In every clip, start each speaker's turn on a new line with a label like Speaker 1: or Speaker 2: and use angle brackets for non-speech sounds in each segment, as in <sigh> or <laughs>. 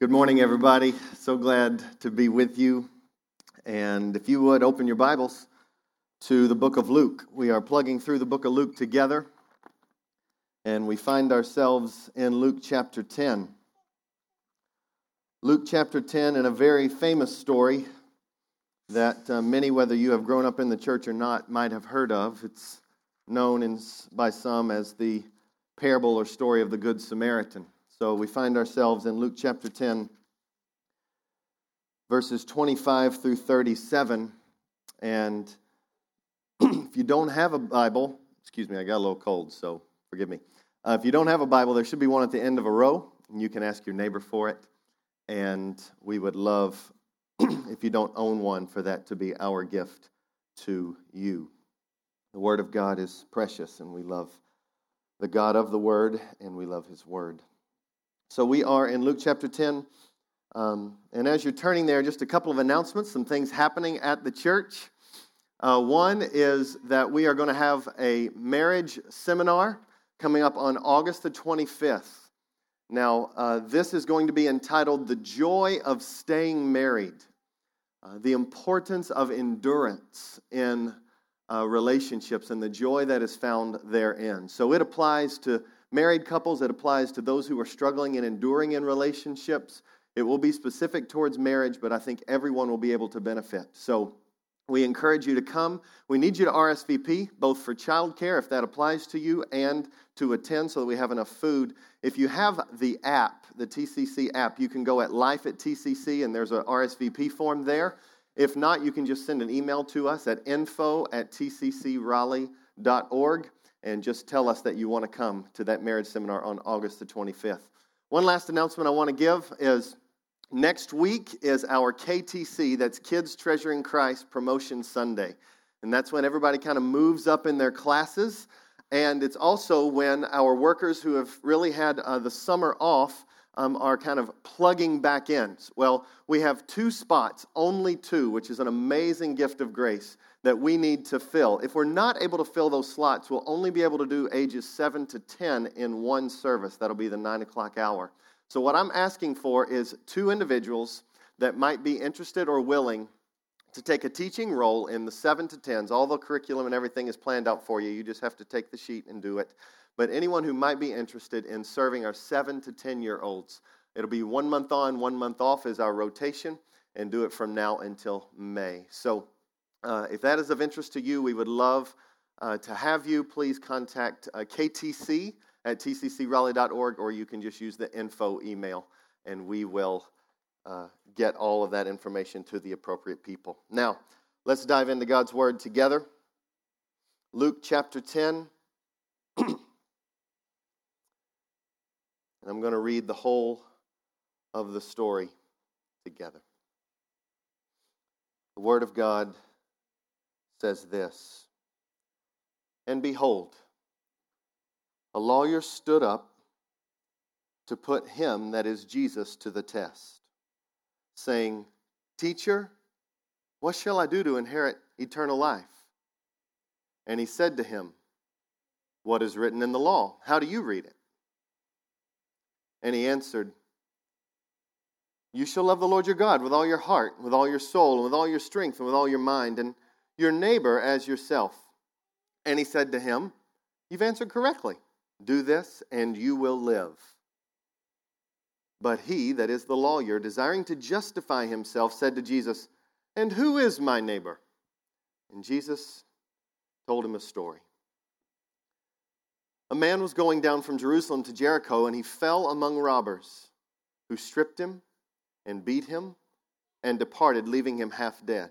Speaker 1: Good morning, everybody. So glad to be with you. And if you would open your Bibles to the book of Luke, we are plugging through the book of Luke together. And we find ourselves in Luke chapter 10. Luke chapter 10, and a very famous story that uh, many, whether you have grown up in the church or not, might have heard of. It's known in, by some as the parable or story of the Good Samaritan. So we find ourselves in Luke chapter 10, verses 25 through 37. And <clears throat> if you don't have a Bible, excuse me, I got a little cold, so forgive me. Uh, if you don't have a Bible, there should be one at the end of a row, and you can ask your neighbor for it. And we would love, <clears throat> if you don't own one, for that to be our gift to you. The Word of God is precious, and we love the God of the Word, and we love His Word. So we are in Luke chapter 10. Um, and as you're turning there, just a couple of announcements, some things happening at the church. Uh, one is that we are going to have a marriage seminar coming up on August the 25th. Now, uh, this is going to be entitled The Joy of Staying Married, uh, the importance of endurance in uh, relationships and the joy that is found therein. So it applies to married couples, it applies to those who are struggling and enduring in relationships. It will be specific towards marriage, but I think everyone will be able to benefit. So we encourage you to come. We need you to RSVP, both for childcare, if that applies to you, and to attend so that we have enough food. If you have the app, the TCC app, you can go at life at TCC, and there's an RSVP form there. If not, you can just send an email to us at info at tccraleigh.org and just tell us that you want to come to that marriage seminar on August the 25th. One last announcement I want to give is next week is our KTC, that's Kids Treasuring Christ Promotion Sunday. And that's when everybody kind of moves up in their classes. And it's also when our workers who have really had uh, the summer off um, are kind of plugging back in. Well, we have two spots, only two, which is an amazing gift of grace that we need to fill. If we're not able to fill those slots, we'll only be able to do ages 7 to 10 in one service. That'll be the 9 o'clock hour. So, what I'm asking for is two individuals that might be interested or willing to take a teaching role in the 7 to 10s. All the curriculum and everything is planned out for you. You just have to take the sheet and do it. But anyone who might be interested in serving our 7 to 10 year olds, it'll be one month on, one month off is our rotation, and do it from now until May. So, uh, if that is of interest to you, we would love uh, to have you. Please contact uh, KTC at tccraleigh.org, or you can just use the info email, and we will uh, get all of that information to the appropriate people. Now, let's dive into God's Word together. Luke chapter 10. and I'm going to read the whole of the story together. The Word of God says this And behold, a lawyer stood up to put him, that is Jesus, to the test, saying, Teacher, what shall I do to inherit eternal life? And he said to him, What is written in the law? How do you read it? And he answered, You shall love the Lord your God with all your heart, with all your soul, and with all your strength, and with all your mind, and your neighbor as yourself. And he said to him, You've answered correctly. Do this, and you will live. But he, that is the lawyer, desiring to justify himself, said to Jesus, And who is my neighbor? And Jesus told him a story. A man was going down from Jerusalem to Jericho, and he fell among robbers, who stripped him and beat him and departed, leaving him half dead.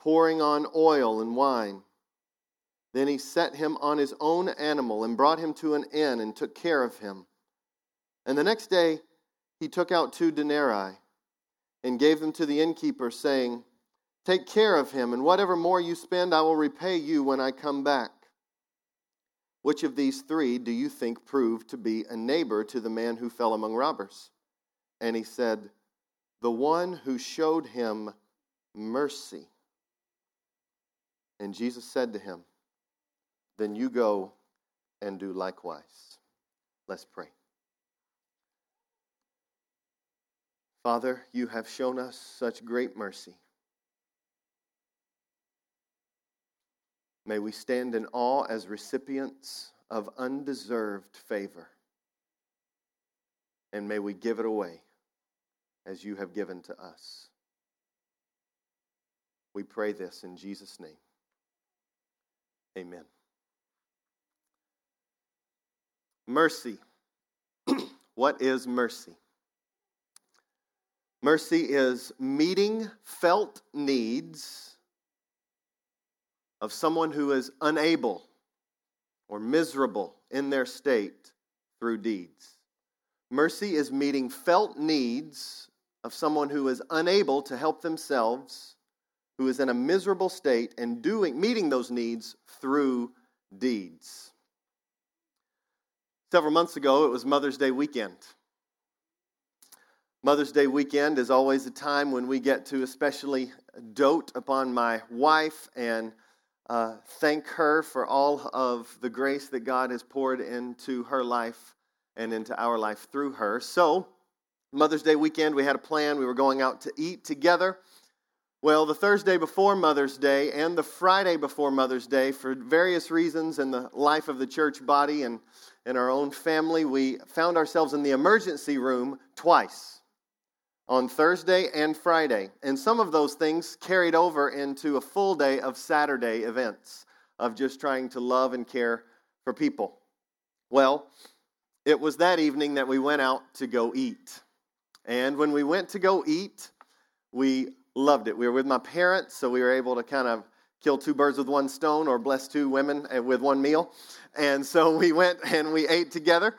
Speaker 1: pouring on oil and wine. Then he set him on his own animal and brought him to an inn and took care of him. And the next day he took out two denarii and gave them to the innkeeper, saying, Take care of him, and whatever more you spend, I will repay you when I come back. Which of these three do you think proved to be a neighbor to the man who fell among robbers? And he said, The one who showed him mercy. And Jesus said to him, Then you go and do likewise. Let's pray. Father, you have shown us such great mercy. May we stand in awe as recipients of undeserved favor. And may we give it away as you have given to us. We pray this in Jesus' name. Amen. Mercy. <clears throat> what is mercy? Mercy is meeting felt needs of someone who is unable or miserable in their state through deeds. Mercy is meeting felt needs of someone who is unable to help themselves, who is in a miserable state, and doing, meeting those needs through deeds. Several months ago, it was Mother's Day weekend. Mother's Day weekend is always a time when we get to especially dote upon my wife and uh, thank her for all of the grace that God has poured into her life and into our life through her. So, Mother's Day weekend, we had a plan. We were going out to eat together. Well, the Thursday before Mother's Day and the Friday before Mother's Day, for various reasons in the life of the church body and in our own family, we found ourselves in the emergency room twice on Thursday and Friday. And some of those things carried over into a full day of Saturday events of just trying to love and care for people. Well, it was that evening that we went out to go eat. And when we went to go eat, we loved it. We were with my parents, so we were able to kind of kill two birds with one stone or bless two women uh, with one meal. And so we went and we ate together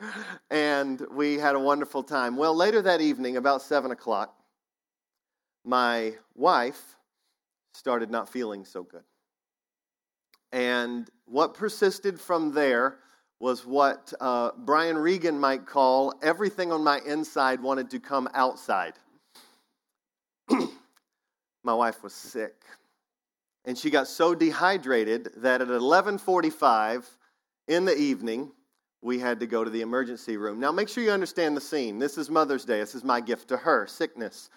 Speaker 1: and we had a wonderful time. Well, later that evening, about seven o'clock, my wife started not feeling so good. And what persisted from there was what uh, Brian Regan might call everything on my inside wanted to come outside. <clears throat> my wife was sick and she got so dehydrated that at 11:45 in the evening we had to go to the emergency room. Now make sure you understand the scene. This is Mother's Day. This is my gift to her, sickness.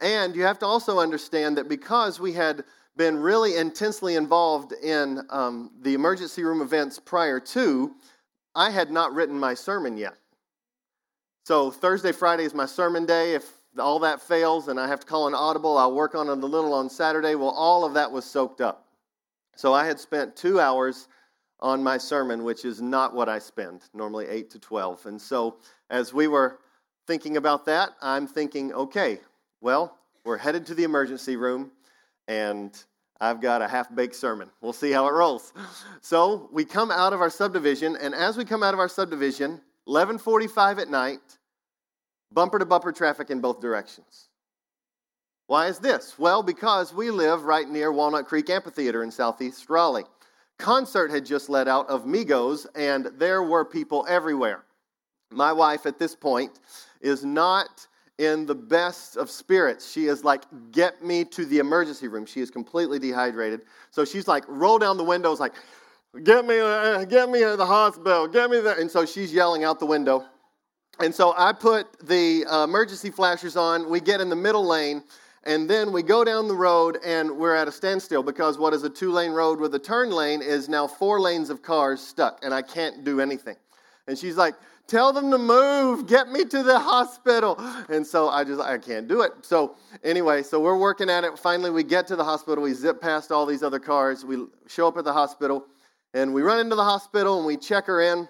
Speaker 1: And you have to also understand that because we had been really intensely involved in um, the emergency room events prior to, I had not written my sermon yet. So Thursday, Friday is my sermon day. If all that fails and I have to call an audible, I'll work on it a little on Saturday. Well, all of that was soaked up. So I had spent two hours on my sermon, which is not what I spend, normally 8 to 12. And so as we were thinking about that, I'm thinking, okay, well, we're headed to the emergency room and I've got a half baked sermon. We'll see how it rolls. So we come out of our subdivision, and as we come out of our subdivision, 11:45 at night, bumper to bumper traffic in both directions. Why is this? Well, because we live right near Walnut Creek Amphitheater in southeast Raleigh. Concert had just let out of Migos, and there were people everywhere. My wife at this point is not in the best of spirits. She is like, Get me to the emergency room. She is completely dehydrated. So she's like, Roll down the windows, like, Get me, uh, get me to the hospital, get me there. And so she's yelling out the window. And so I put the uh, emergency flashers on. We get in the middle lane, and then we go down the road, and we're at a standstill because what is a two lane road with a turn lane is now four lanes of cars stuck, and I can't do anything. And she's like, Tell them to move. Get me to the hospital. And so I just, I can't do it. So anyway, so we're working at it. Finally, we get to the hospital. We zip past all these other cars. We show up at the hospital, and we run into the hospital, and we check her in.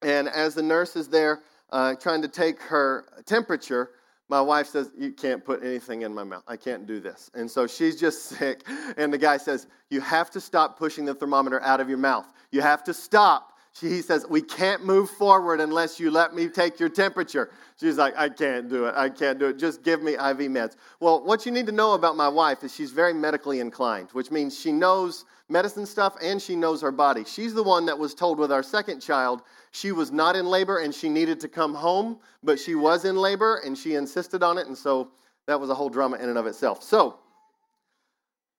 Speaker 1: And as the nurse is there, uh, trying to take her temperature, my wife says, You can't put anything in my mouth. I can't do this. And so she's just <laughs> sick. And the guy says, You have to stop pushing the thermometer out of your mouth. You have to stop. She, he says, We can't move forward unless you let me take your temperature. She's like, I can't do it. I can't do it. Just give me IV meds. Well, what you need to know about my wife is she's very medically inclined, which means she knows medicine stuff and she knows her body. She's the one that was told with our second child she was not in labor and she needed to come home, but she was in labor and she insisted on it. And so that was a whole drama in and of itself. So,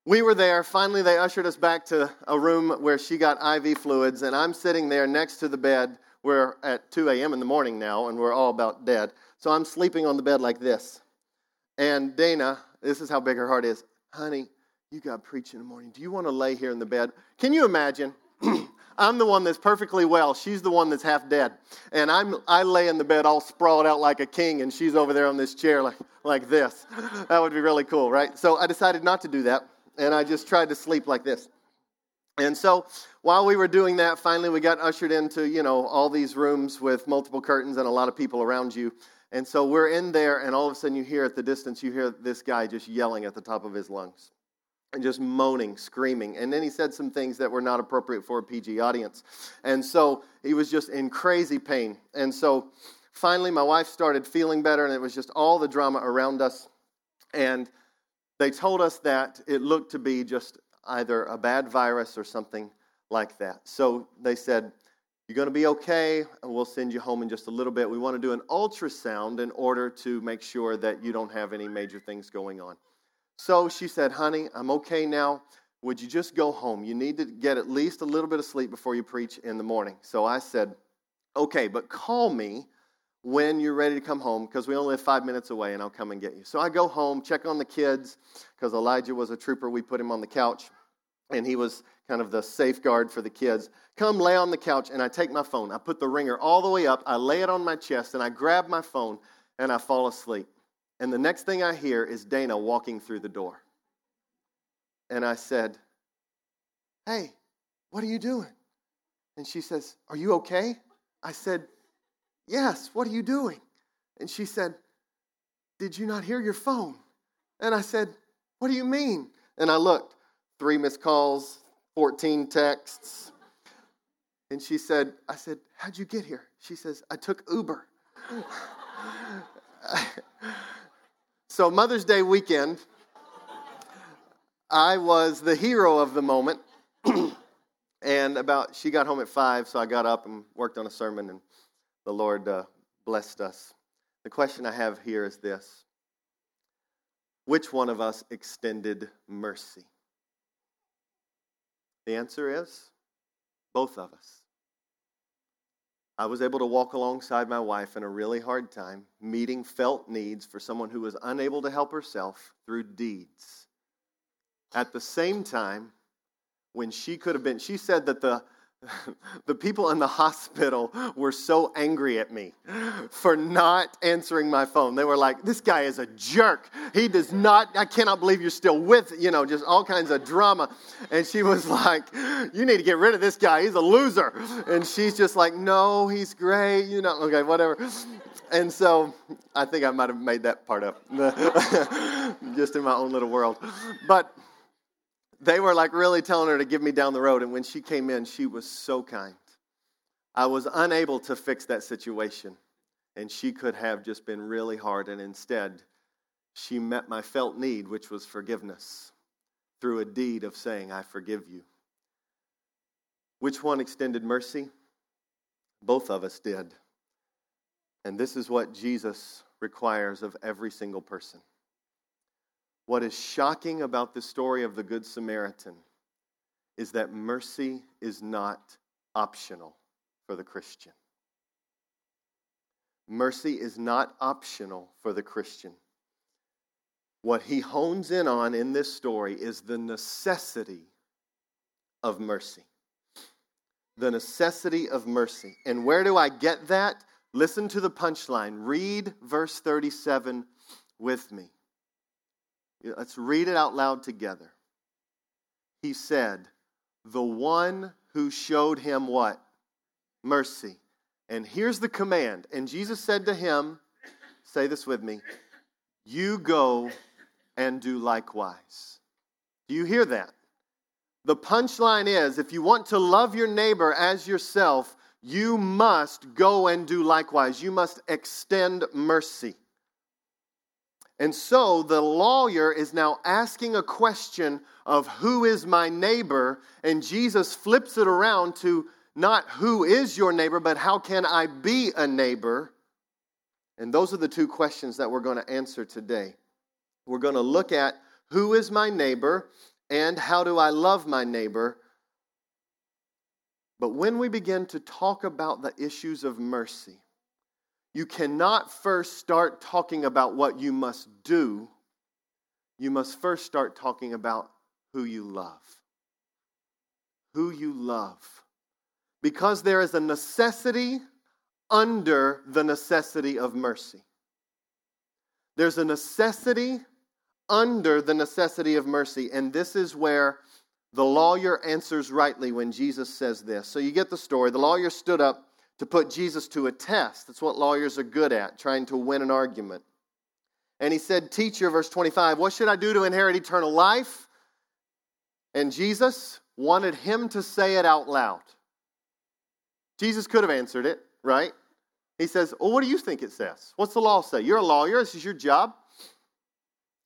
Speaker 1: we were there. Finally, they ushered us back to a room where she got IV fluids, and I'm sitting there next to the bed. We're at 2 a.m. in the morning now, and we're all about dead. So I'm sleeping on the bed like this. And Dana, this is how big her heart is. Honey, you got to preach in the morning. Do you want to lay here in the bed? Can you imagine? <clears throat> I'm the one that's perfectly well. She's the one that's half dead. And I'm, I lay in the bed all sprawled out like a king, and she's over there on this chair like, like this. <laughs> That would be really cool, right? So I decided not to do that and I just tried to sleep like this. And so while we were doing that, finally we got ushered into, you know, all these rooms with multiple curtains and a lot of people around you. And so we're in there, and all of a sudden you hear at the distance, you hear this guy just yelling at the top of his lungs and just moaning, screaming. And then he said some things that were not appropriate for a PG audience. And so he was just in crazy pain. And so finally my wife started feeling better, and it was just all the drama around us. And they told us that it looked to be just either a bad virus or something like that. So they said, You're going to be okay, and we'll send you home in just a little bit. We want to do an ultrasound in order to make sure that you don't have any major things going on. So she said, Honey, I'm okay now. Would you just go home? You need to get at least a little bit of sleep before you preach in the morning. So I said, Okay, but call me when you're ready to come home because we only live five minutes away and I'll come and get you. So I go home, check on the kids because Elijah was a trooper. We put him on the couch and he was kind of the safeguard for the kids. Come lay on the couch and I take my phone. I put the ringer all the way up. I lay it on my chest and I grab my phone and I fall asleep. And the next thing I hear is Dana walking through the door. And I said, Hey, what are you doing? And she says, Are you okay? I said, Yes, what are you doing? And she said, Did you not hear your phone? And I said, What do you mean? And I looked, three missed calls, 14 texts. And she said, I said, How'd you get here? She says, I took Uber. <laughs> so, Mother's Day weekend, I was the hero of the moment. <clears throat> and about, she got home at five, so I got up and worked on a sermon and the Lord uh, blessed us. The question I have here is this Which one of us extended mercy? The answer is both of us. I was able to walk alongside my wife in a really hard time, meeting felt needs for someone who was unable to help herself through deeds. At the same time, when she could have been, she said that the <laughs> the people in the hospital were so angry at me for not answering my phone. They were like, This guy is a jerk. He does not, I cannot believe you're still with, you know, just all kinds of drama. And she was <laughs> like, You need to get rid of this guy. He's a loser. And she's just like, No, he's great. You know, okay, whatever. And so I think I might have made that part up <laughs> just in my own little world. But they were like really telling her to give me down the road. And when she came in, she was so kind. I was unable to fix that situation. And she could have just been really hard. And instead, she met my felt need, which was forgiveness, through a deed of saying, I forgive you. Which one extended mercy? Both of us did. And this is what Jesus requires of every single person. What is shocking about the story of the Good Samaritan is that mercy is not optional for the Christian. Mercy is not optional for the Christian. What he hones in on in this story is the necessity of mercy. The necessity of mercy. And where do I get that? Listen to the punchline. Read verse 37 with me. Let's read it out loud together. He said, The one who showed him what? Mercy. And here's the command. And Jesus said to him, Say this with me, you go and do likewise. Do you hear that? The punchline is if you want to love your neighbor as yourself, you must go and do likewise. You must extend mercy. And so the lawyer is now asking a question of who is my neighbor, and Jesus flips it around to not who is your neighbor, but how can I be a neighbor? And those are the two questions that we're going to answer today. We're going to look at who is my neighbor and how do I love my neighbor. But when we begin to talk about the issues of mercy, you cannot first start talking about what you must do. You must first start talking about who you love. Who you love. Because there is a necessity under the necessity of mercy. There's a necessity under the necessity of mercy. And this is where the lawyer answers rightly when Jesus says this. So you get the story. The lawyer stood up to put Jesus to a test. That's what lawyers are good at, trying to win an argument. And he said, Teacher, verse 25, what should I do to inherit eternal life? And Jesus wanted him to say it out loud. Jesus could have answered it, right? He says, Well, what do you think it says? What's the law say? You're a lawyer, this is your job.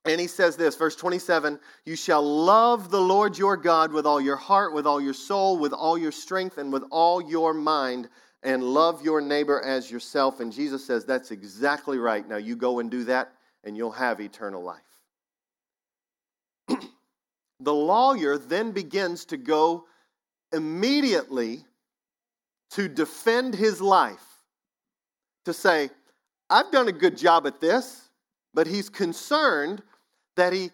Speaker 1: And he says this, verse 27 You shall love the Lord your God with all your heart, with all your soul, with all your strength, and with all your mind, and love your neighbor as yourself. And Jesus says, That's exactly right. Now you go and do that, and you'll have eternal life. <clears throat> the lawyer then begins to go immediately to defend his life, to say, I've done a good job at this, but he's concerned that he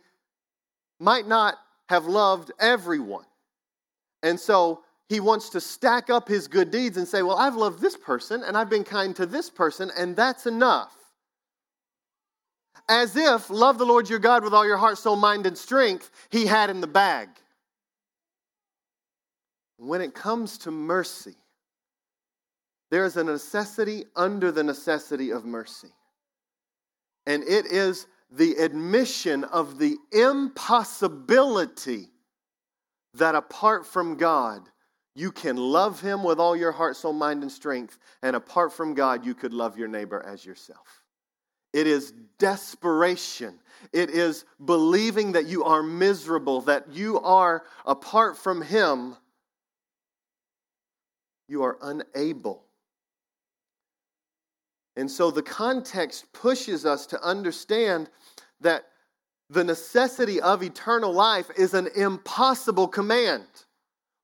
Speaker 1: might not have loved everyone. And so he wants to stack up his good deeds and say, Well, I've loved this person and I've been kind to this person, and that's enough. As if love the Lord your God with all your heart, soul, mind, and strength he had in the bag. When it comes to mercy, there is a necessity under the necessity of mercy. And it is the admission of the impossibility that apart from God, you can love him with all your heart, soul, mind, and strength, and apart from God, you could love your neighbor as yourself. It is desperation. It is believing that you are miserable, that you are apart from him, you are unable and so the context pushes us to understand that the necessity of eternal life is an impossible command.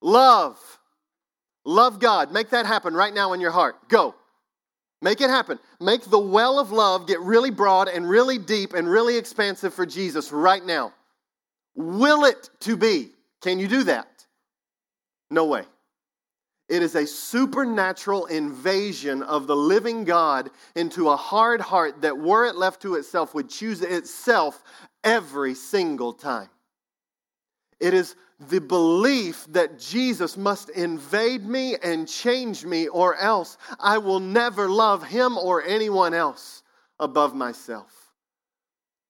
Speaker 1: Love. Love God. Make that happen right now in your heart. Go. Make it happen. Make the well of love get really broad and really deep and really expansive for Jesus right now. Will it to be. Can you do that? No way. It is a supernatural invasion of the living God into a hard heart that, were it left to itself, would choose itself every single time. It is the belief that Jesus must invade me and change me, or else I will never love him or anyone else above myself.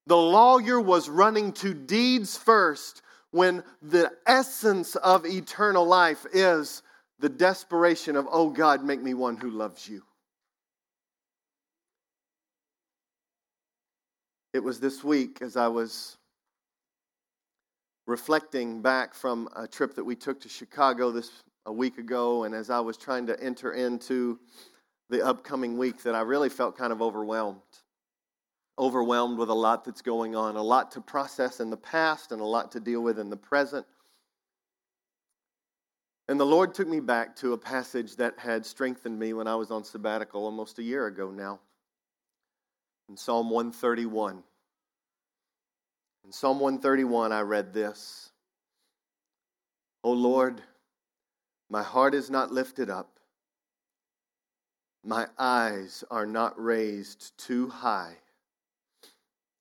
Speaker 1: The lawyer was running to deeds first when the essence of eternal life is the desperation of, oh God, make me one who loves you. It was this week as I was reflecting back from a trip that we took to Chicago this a week ago, and as I was trying to enter into the upcoming week, that I really felt kind of overwhelmed. Overwhelmed with a lot that's going on, a lot to process in the past, and a lot to deal with in the present. And the Lord took me back to a passage that had strengthened me when I was on sabbatical almost a year ago now. In Psalm 131. In Psalm 131, I read this O Lord, my heart is not lifted up, my eyes are not raised too high.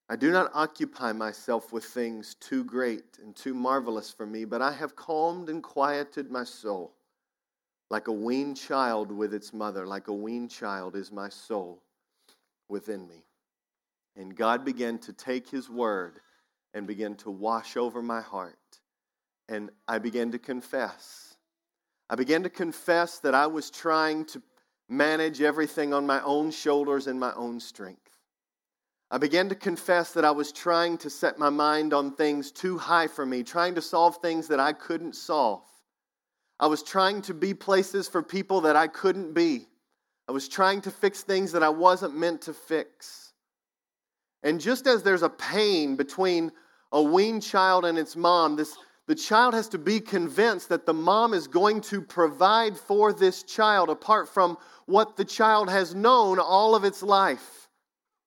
Speaker 1: I do not occupy myself with things too great and too marvelous for me, but I have calmed and quieted my soul. Like a weaned child with its mother, like a weaned child is my soul within me. And God began to take his word and begin to wash over my heart. And I began to confess. I began to confess that I was trying to manage everything on my own shoulders and my own strength. I began to confess that I was trying to set my mind on things too high for me, trying to solve things that I couldn't solve. I was trying to be places for people that I couldn't be. I was trying to fix things that I wasn't meant to fix. And just as there's a pain between a weaned child and its mom, this, the child has to be convinced that the mom is going to provide for this child apart from what the child has known all of its life.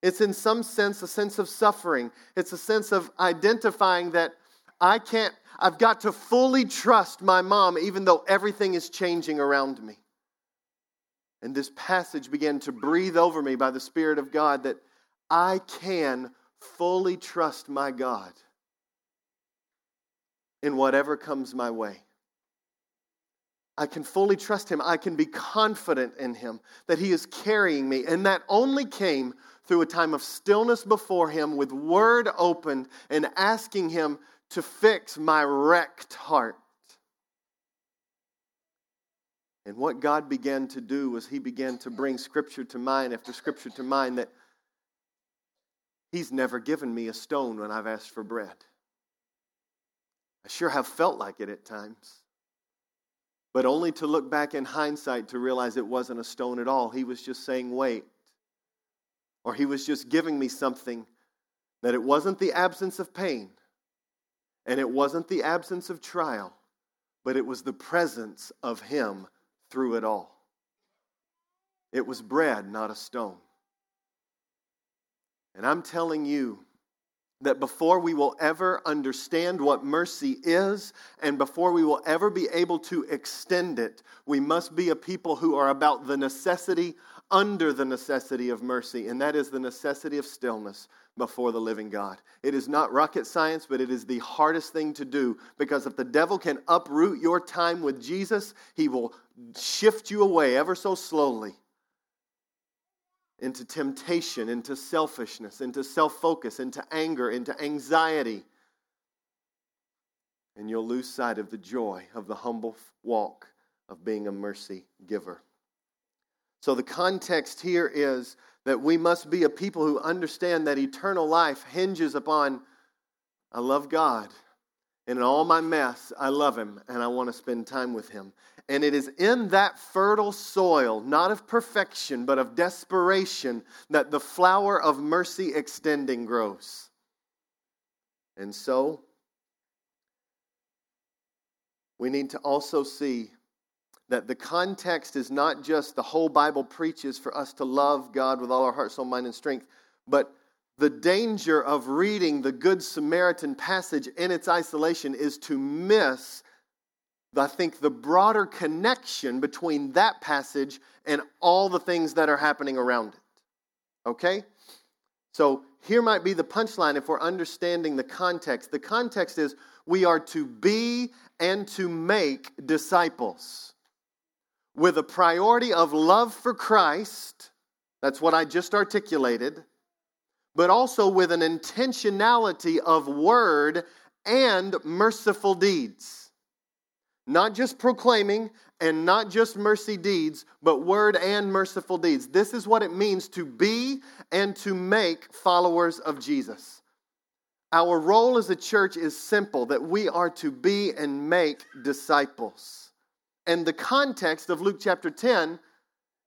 Speaker 1: It's in some sense a sense of suffering. It's a sense of identifying that I can't, I've got to fully trust my mom even though everything is changing around me. And this passage began to breathe over me by the Spirit of God that I can fully trust my God in whatever comes my way. I can fully trust Him. I can be confident in Him that He is carrying me. And that only came through a time of stillness before Him with Word opened and asking Him to fix my wrecked heart. And what God began to do was He began to bring Scripture to mind after Scripture to mind that He's never given me a stone when I've asked for bread. I sure have felt like it at times but only to look back in hindsight to realize it wasn't a stone at all. He was just saying, wait. Or he was just giving me something that it wasn't the absence of pain and it wasn't the absence of trial, but it was the presence of him through it all. It was bread, not a stone. And I'm telling you, that before we will ever understand what mercy is and before we will ever be able to extend it, we must be a people who are about the necessity under the necessity of mercy, and that is the necessity of stillness before the living God. It is not rocket science, but it is the hardest thing to do because if the devil can uproot your time with Jesus, he will shift you away ever so slowly into temptation, into selfishness, into self focus, into anger, into anxiety. And you'll lose sight of the joy of the humble walk of being a mercy giver. So, the context here is that we must be a people who understand that eternal life hinges upon I love God. And in all my mess, I love Him and I want to spend time with Him. And it is in that fertile soil, not of perfection, but of desperation, that the flower of mercy extending grows. And so, we need to also see that the context is not just the whole Bible preaches for us to love God with all our heart, soul, mind, and strength, but the danger of reading the Good Samaritan passage in its isolation is to miss I think, the broader connection between that passage and all the things that are happening around it. Okay? So here might be the punchline if we're understanding the context. The context is we are to be and to make disciples with a priority of love for Christ. That's what I just articulated. But also with an intentionality of word and merciful deeds. Not just proclaiming and not just mercy deeds, but word and merciful deeds. This is what it means to be and to make followers of Jesus. Our role as a church is simple that we are to be and make disciples. And the context of Luke chapter 10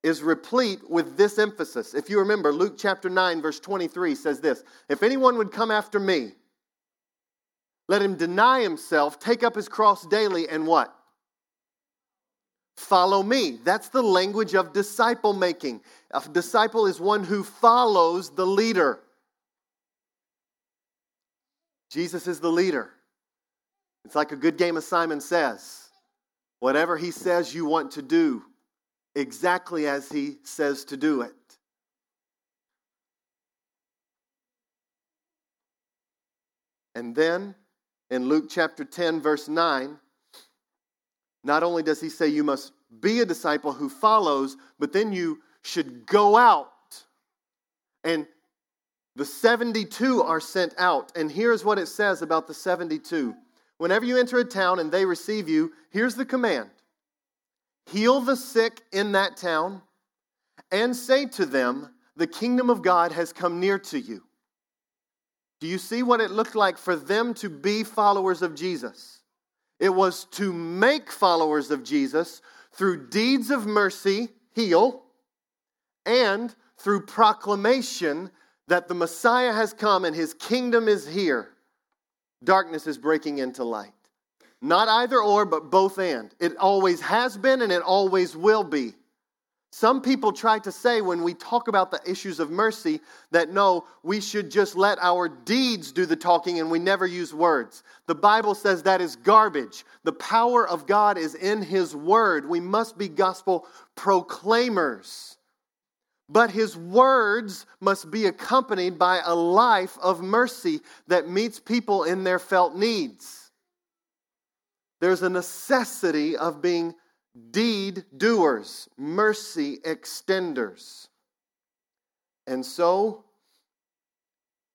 Speaker 1: is replete with this emphasis. If you remember, Luke chapter 9, verse 23 says this If anyone would come after me, let him deny himself, take up his cross daily, and what? Follow me. That's the language of disciple making. A disciple is one who follows the leader. Jesus is the leader. It's like a good game of Simon Says. Whatever he says you want to do, exactly as he says to do it. And then in Luke chapter 10, verse 9, not only does he say you must be a disciple who follows, but then you should go out. And the 72 are sent out. And here's what it says about the 72. Whenever you enter a town and they receive you, here's the command heal the sick in that town, and say to them, The kingdom of God has come near to you. Do you see what it looked like for them to be followers of Jesus? It was to make followers of Jesus through deeds of mercy, heal, and through proclamation that the Messiah has come and his kingdom is here. Darkness is breaking into light. Not either or, but both and. It always has been and it always will be. Some people try to say when we talk about the issues of mercy that no, we should just let our deeds do the talking and we never use words. The Bible says that is garbage. The power of God is in His Word. We must be gospel proclaimers. But His words must be accompanied by a life of mercy that meets people in their felt needs. There's a necessity of being deed doers, mercy extenders. And so,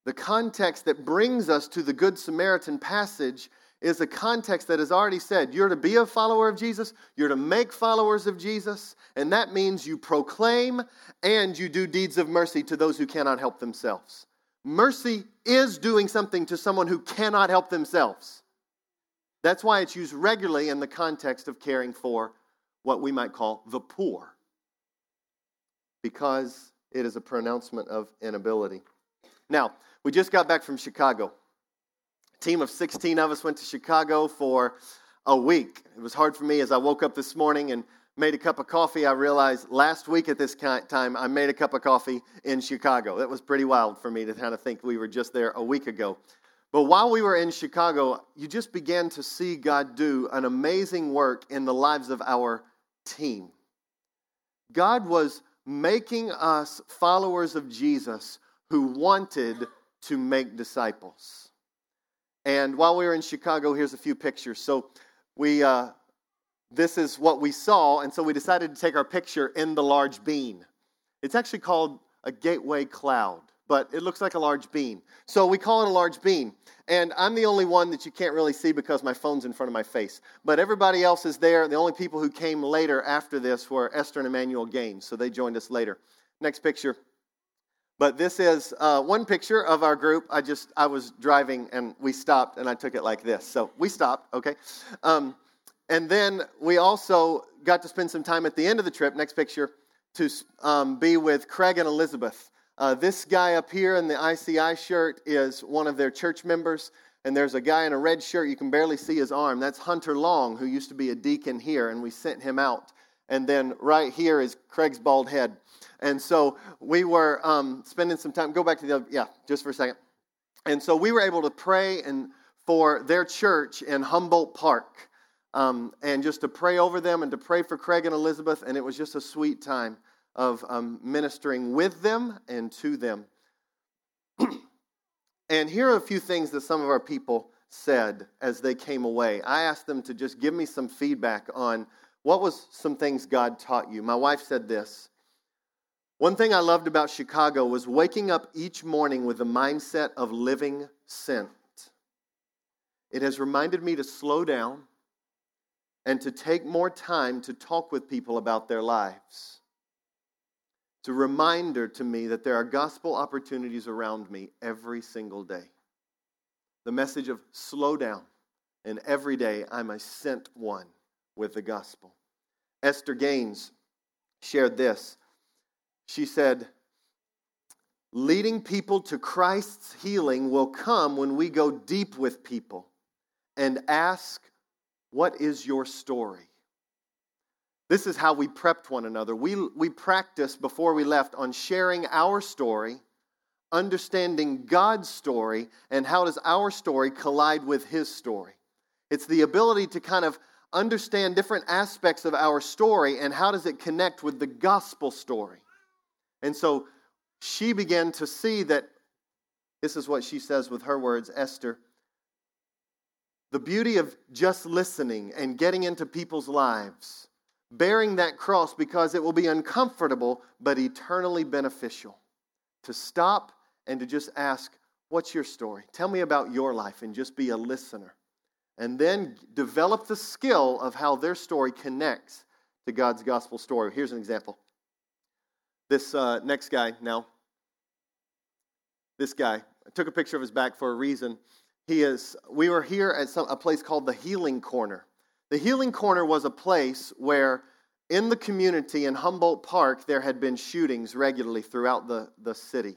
Speaker 1: the context that brings us to the Good Samaritan passage is a context that has already said you're to be a follower of Jesus, you're to make followers of Jesus, and that means you proclaim and you do deeds of mercy to those who cannot help themselves. Mercy is doing something to someone who cannot help themselves. That's why it's used regularly in the context of caring for what we might call the poor, because it is a pronouncement of inability. Now, we just got back from Chicago. A team of 16 of us went to Chicago for a week. It was hard for me as I woke up this morning and made a cup of coffee. I realized last week at this time I made a cup of coffee in Chicago. That was pretty wild for me to kind of think we were just there a week ago. But while we were in Chicago, you just began to see God do an amazing work in the lives of our team. God was making us followers of Jesus who wanted to make disciples. And while we were in Chicago, here's a few pictures. So we, uh, this is what we saw, and so we decided to take our picture in the large bean. It's actually called a gateway cloud but it looks like a large bean. So we call it a large bean. And I'm the only one that you can't really see because my phone's in front of my face. But everybody else is there. The only people who came later after this were Esther and Emmanuel Gaines, so they joined us later. Next picture. But this is uh, one picture of our group. I just, I was driving and we stopped and I took it like this. So we stopped, okay? Um, and then we also got to spend some time at the end of the trip, next picture, to um, be with Craig and Elizabeth. Uh, this guy up here in the ICI shirt is one of their church members, and there's a guy in a red shirt. You can barely see his arm. That's Hunter Long, who used to be a deacon here, and we sent him out. And then right here is Craig's bald head. And so we were um, spending some time. Go back to the other, yeah, just for a second. And so we were able to pray and for their church in Humboldt Park, um, and just to pray over them and to pray for Craig and Elizabeth. And it was just a sweet time of um, ministering with them and to them. <clears throat> and here are a few things that some of our people said as they came away. I asked them to just give me some feedback on what was some things God taught you. My wife said this. One thing I loved about Chicago was waking up each morning with the mindset of living sent. It has reminded me to slow down and to take more time to talk with people about their lives. It's a reminder to me that there are gospel opportunities around me every single day. The message of slow down, and every day I'm a sent one with the gospel. Esther Gaines shared this. She said, Leading people to Christ's healing will come when we go deep with people and ask, What is your story? This is how we prepped one another. We, we practiced before we left on sharing our story, understanding God's story, and how does our story collide with His story. It's the ability to kind of understand different aspects of our story and how does it connect with the gospel story. And so she began to see that this is what she says with her words Esther. The beauty of just listening and getting into people's lives bearing that cross because it will be uncomfortable but eternally beneficial. To stop and to just ask, What's your story? Tell me about your life and just be a listener. And then develop the skill of how their story connects to God's gospel story. Here's an example. This uh, next guy now, this guy, I took a picture of his back for a reason. He is, we were here at some, a place called the Healing Corner. The Healing Corner was a place where in the community in Humboldt Park, there had been shootings regularly throughout the, the city.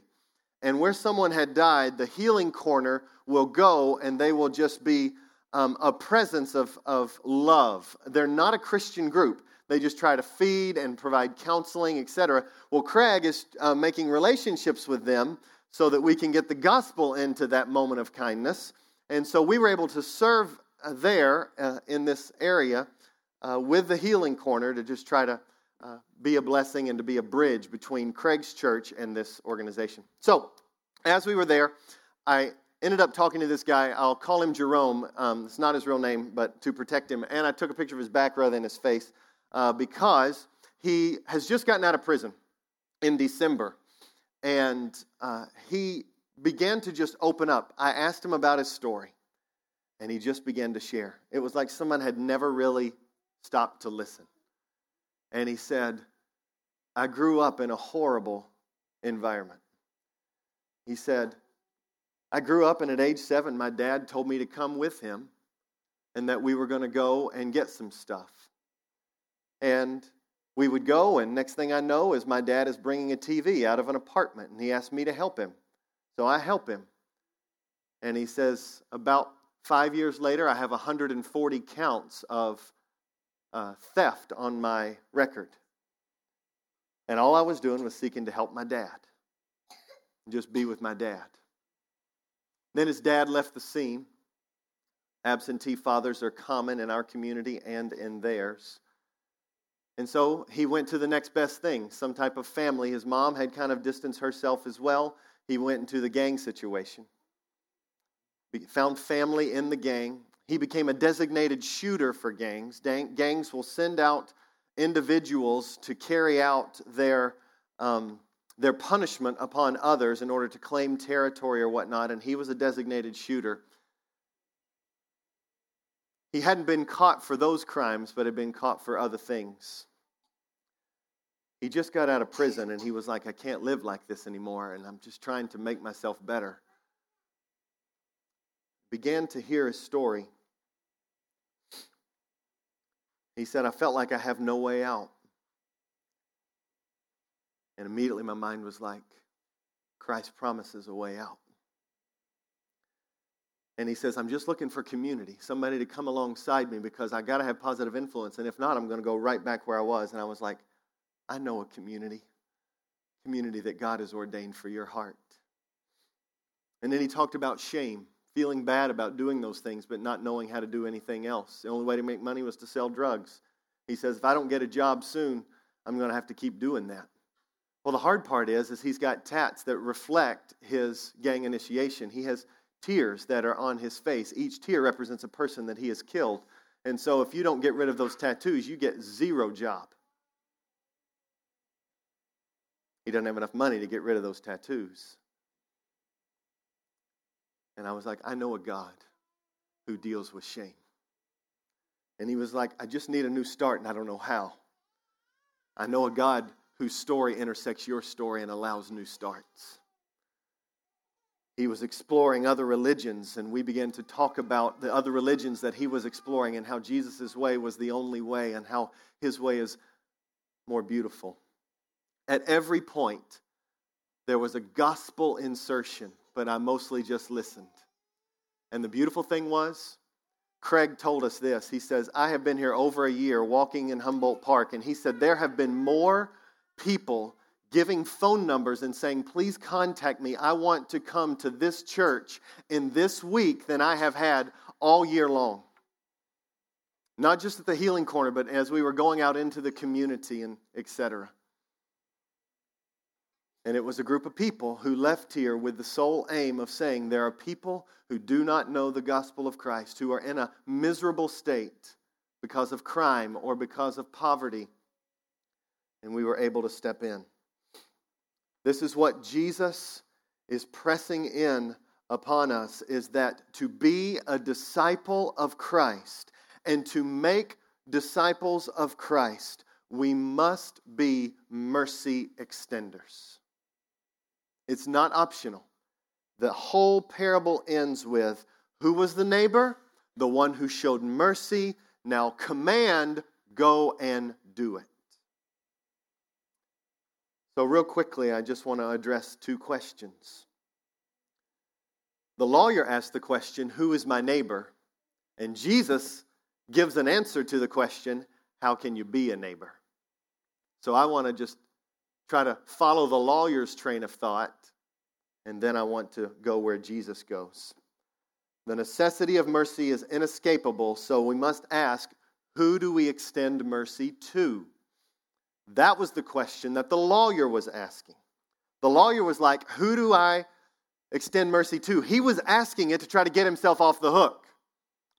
Speaker 1: And where someone had died, the Healing Corner will go and they will just be um, a presence of, of love. They're not a Christian group. They just try to feed and provide counseling, etc. Well, Craig is uh, making relationships with them so that we can get the gospel into that moment of kindness. And so we were able to serve there uh, in this area uh, with the Healing Corner to just try to uh, be a blessing and to be a bridge between Craig's church and this organization. So, as we were there, I ended up talking to this guy. I'll call him Jerome. Um, it's not his real name, but to protect him. And I took a picture of his back rather than his face uh, because he has just gotten out of prison in December. And uh, he began to just open up. I asked him about his story, and he just began to share. It was like someone had never really stopped to listen. And he said, I grew up in a horrible environment. He said, I grew up, and at age seven, my dad told me to come with him and that we were going to go and get some stuff. And we would go, and next thing I know is my dad is bringing a TV out of an apartment, and he asked me to help him. So I help him. And he says, about five years later, I have 140 counts of uh, theft on my record. And all I was doing was seeking to help my dad, just be with my dad. Then his dad left the scene. Absentee fathers are common in our community and in theirs. And so he went to the next best thing, some type of family. His mom had kind of distanced herself as well. He went into the gang situation. Found family in the gang. He became a designated shooter for gangs. Gangs will send out individuals to carry out their, um, their punishment upon others in order to claim territory or whatnot, and he was a designated shooter. He hadn't been caught for those crimes, but had been caught for other things. He just got out of prison and he was like, I can't live like this anymore, and I'm just trying to make myself better. Began to hear his story. He said, I felt like I have no way out. And immediately my mind was like, Christ promises a way out. And he says, I'm just looking for community, somebody to come alongside me because I got to have positive influence. And if not, I'm going to go right back where I was. And I was like, I know a community, community that God has ordained for your heart. And then he talked about shame, feeling bad about doing those things, but not knowing how to do anything else. The only way to make money was to sell drugs. He says, if I don't get a job soon, I'm going to have to keep doing that. Well, the hard part is, is he's got tats that reflect his gang initiation. He has tears that are on his face. Each tear represents a person that he has killed. And so if you don't get rid of those tattoos, you get zero job. He doesn't have enough money to get rid of those tattoos. And I was like, I know a God who deals with shame. And he was like, I just need a new start and I don't know how. I know a God whose story intersects your story and allows new starts he was exploring other religions, and we began to talk about the other religions that he was exploring and how Jesus' way was the only way and how his way is more beautiful. At every point, there was a gospel insertion, but I mostly just listened. And the beautiful thing was, Craig told us this. He says, I have been here over a year walking in Humboldt Park, and he said, There have been more people giving phone numbers and saying, Please contact me. I want to come to this church in this week than I have had all year long. Not just at the healing corner, but as we were going out into the community and etc. And it was a group of people who left here with the sole aim of saying there are people who do not know the gospel of Christ, who are in a miserable state because of crime or because of poverty. And we were able to step in. This is what Jesus is pressing in upon us is that to be a disciple of Christ and to make disciples of Christ, we must be mercy extenders. It's not optional. The whole parable ends with who was the neighbor? The one who showed mercy. Now command, go and do it. So, real quickly, I just want to address two questions. The lawyer asked the question, Who is my neighbor? And Jesus gives an answer to the question, How can you be a neighbor? So I want to just try to follow the lawyer's train of thought, and then I want to go where Jesus goes. The necessity of mercy is inescapable, so we must ask, Who do we extend mercy to? That was the question that the lawyer was asking. The lawyer was like, Who do I extend mercy to? He was asking it to try to get himself off the hook.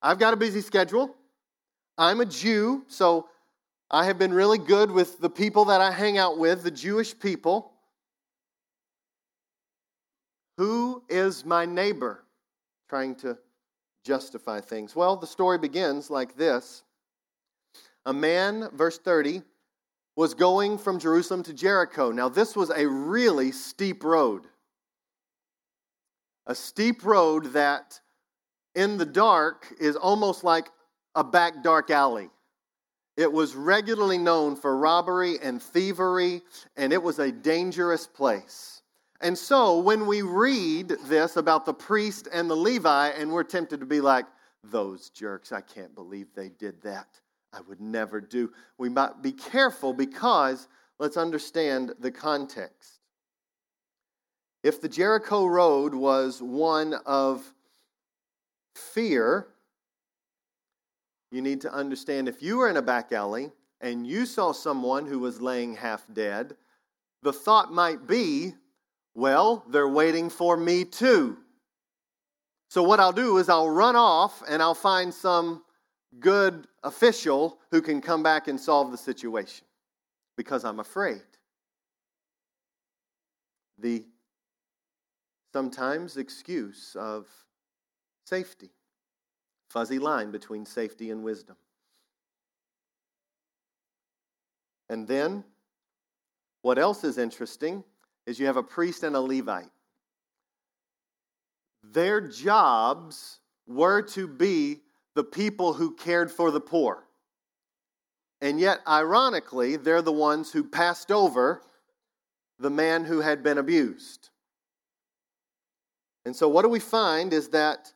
Speaker 1: I've got a busy schedule. I'm a Jew, so I have been really good with the people that I hang out with, the Jewish people. Who is my neighbor? Trying to justify things. Well, the story begins like this A man, verse 30, was going from Jerusalem to Jericho. Now, this was a really steep road. A steep road that in the dark is almost like a back dark alley. It was regularly known for robbery and thievery, and it was a dangerous place. And so when we read this about the priest and the Levi, and we're tempted to be like, those jerks, I can't believe they did that. I would never do. We might be careful because let's understand the context. If the Jericho Road was one of fear, you need to understand if you were in a back alley and you saw someone who was laying half dead, the thought might be, well, they're waiting for me too. So, what I'll do is I'll run off and I'll find some good official who can come back and solve the situation because I'm afraid. The sometimes excuse of safety. Fuzzy line between safety and wisdom. And then, what else is interesting is you have a priest and a Levite. Their jobs were to be the people who cared for the poor. And yet, ironically, they're the ones who passed over the man who had been abused. And so, what do we find is that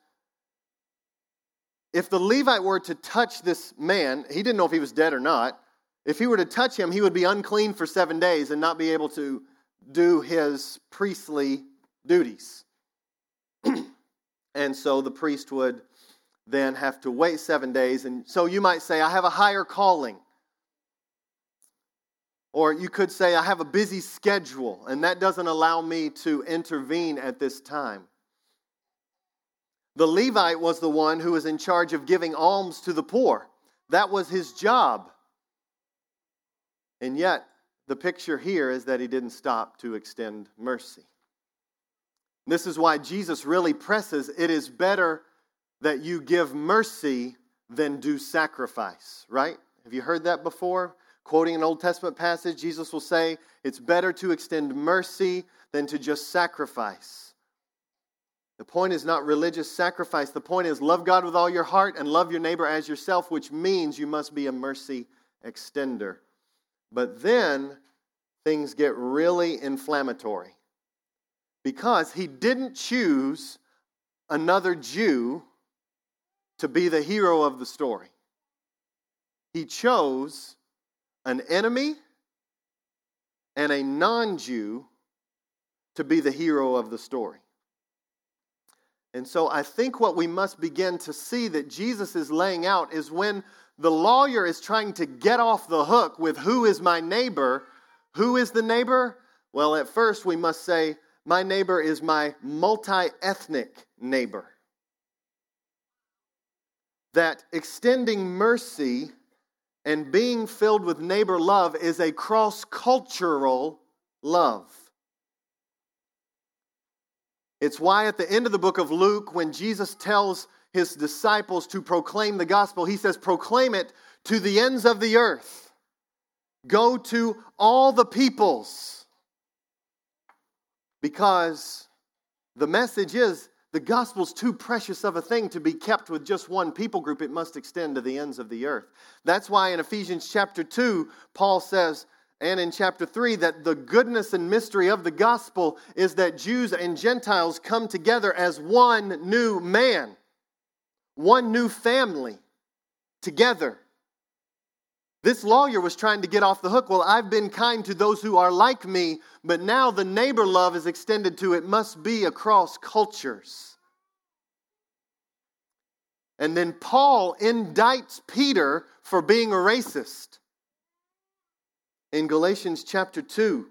Speaker 1: if the Levite were to touch this man, he didn't know if he was dead or not. If he were to touch him, he would be unclean for seven days and not be able to do his priestly duties. <clears throat> and so the priest would then have to wait seven days. And so you might say, I have a higher calling. Or you could say, I have a busy schedule, and that doesn't allow me to intervene at this time. The Levite was the one who was in charge of giving alms to the poor. That was his job. And yet, the picture here is that he didn't stop to extend mercy. This is why Jesus really presses it is better that you give mercy than do sacrifice, right? Have you heard that before? Quoting an Old Testament passage, Jesus will say, It's better to extend mercy than to just sacrifice. The point is not religious sacrifice. The point is love God with all your heart and love your neighbor as yourself, which means you must be a mercy extender. But then things get really inflammatory because he didn't choose another Jew to be the hero of the story. He chose an enemy and a non Jew to be the hero of the story. And so I think what we must begin to see that Jesus is laying out is when the lawyer is trying to get off the hook with who is my neighbor, who is the neighbor? Well, at first we must say, my neighbor is my multi ethnic neighbor. That extending mercy and being filled with neighbor love is a cross cultural love. It's why at the end of the book of Luke, when Jesus tells his disciples to proclaim the gospel, he says, Proclaim it to the ends of the earth. Go to all the peoples. Because the message is the gospel's too precious of a thing to be kept with just one people group. It must extend to the ends of the earth. That's why in Ephesians chapter 2, Paul says, and in chapter 3 that the goodness and mystery of the gospel is that Jews and Gentiles come together as one new man, one new family together. This lawyer was trying to get off the hook. Well, I've been kind to those who are like me, but now the neighbor love is extended to it must be across cultures. And then Paul indicts Peter for being a racist in Galatians chapter 2,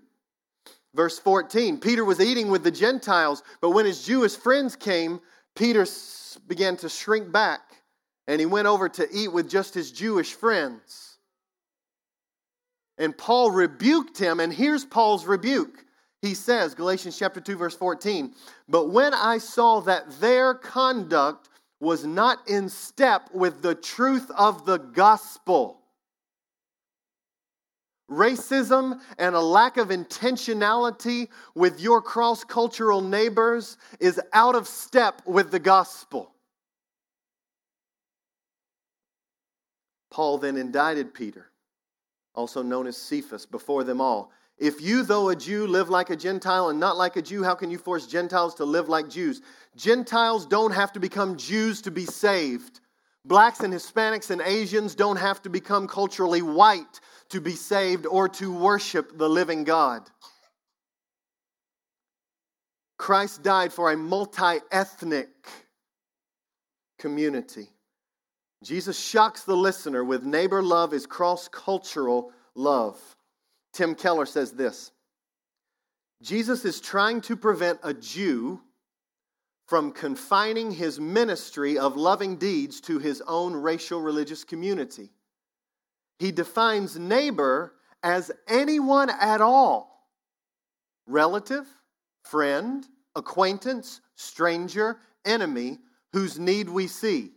Speaker 1: verse 14. Peter was eating with the Gentiles, but when his Jewish friends came, Peter began to shrink back and he went over to eat with just his Jewish friends. And Paul rebuked him, and here's Paul's rebuke. He says, Galatians chapter 2, verse 14, But when I saw that their conduct was not in step with the truth of the gospel, racism and a lack of intentionality with your cross cultural neighbors is out of step with the gospel. Paul then indicted Peter, also known as Cephas, before them all. If you, though a Jew, live like a Gentile and not like a Jew, how can you force Gentiles to live like Jews? Gentiles don't have to become Jews to be saved. Blacks and Hispanics and Asians don't have to become culturally white to be saved or to worship the living God. Christ died for a multi ethnic community. Jesus shocks the listener with neighbor love is cross cultural love. Tim Keller says this Jesus is trying to prevent a Jew from confining his ministry of loving deeds to his own racial religious community he defines neighbor as anyone at all relative, friend, acquaintance, stranger, enemy whose need we see.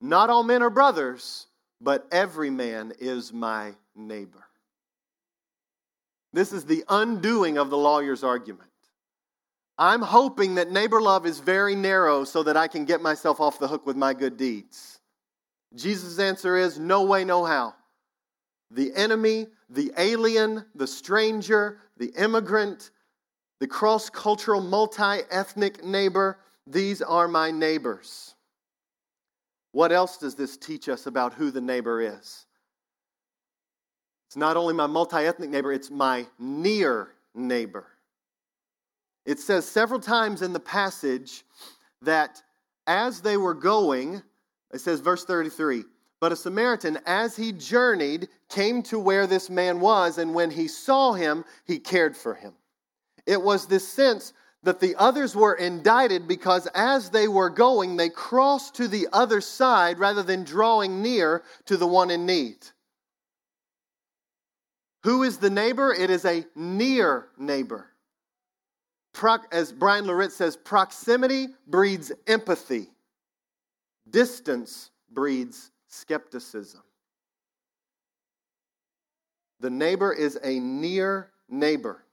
Speaker 1: Not all men are brothers, but every man is my neighbor. This is the undoing of the lawyer's argument. I'm hoping that neighbor love is very narrow so that I can get myself off the hook with my good deeds. Jesus' answer is no way, no how. The enemy, the alien, the stranger, the immigrant, the cross cultural, multi ethnic neighbor, these are my neighbors. What else does this teach us about who the neighbor is? It's not only my multi ethnic neighbor, it's my near neighbor. It says several times in the passage that as they were going, it says, verse 33 But a Samaritan, as he journeyed, came to where this man was, and when he saw him, he cared for him. It was this sense that the others were indicted because as they were going, they crossed to the other side rather than drawing near to the one in need. Who is the neighbor? It is a near neighbor. As Bryan Loritts says, proximity breeds empathy. Distance breeds skepticism. The neighbor is a near neighbor.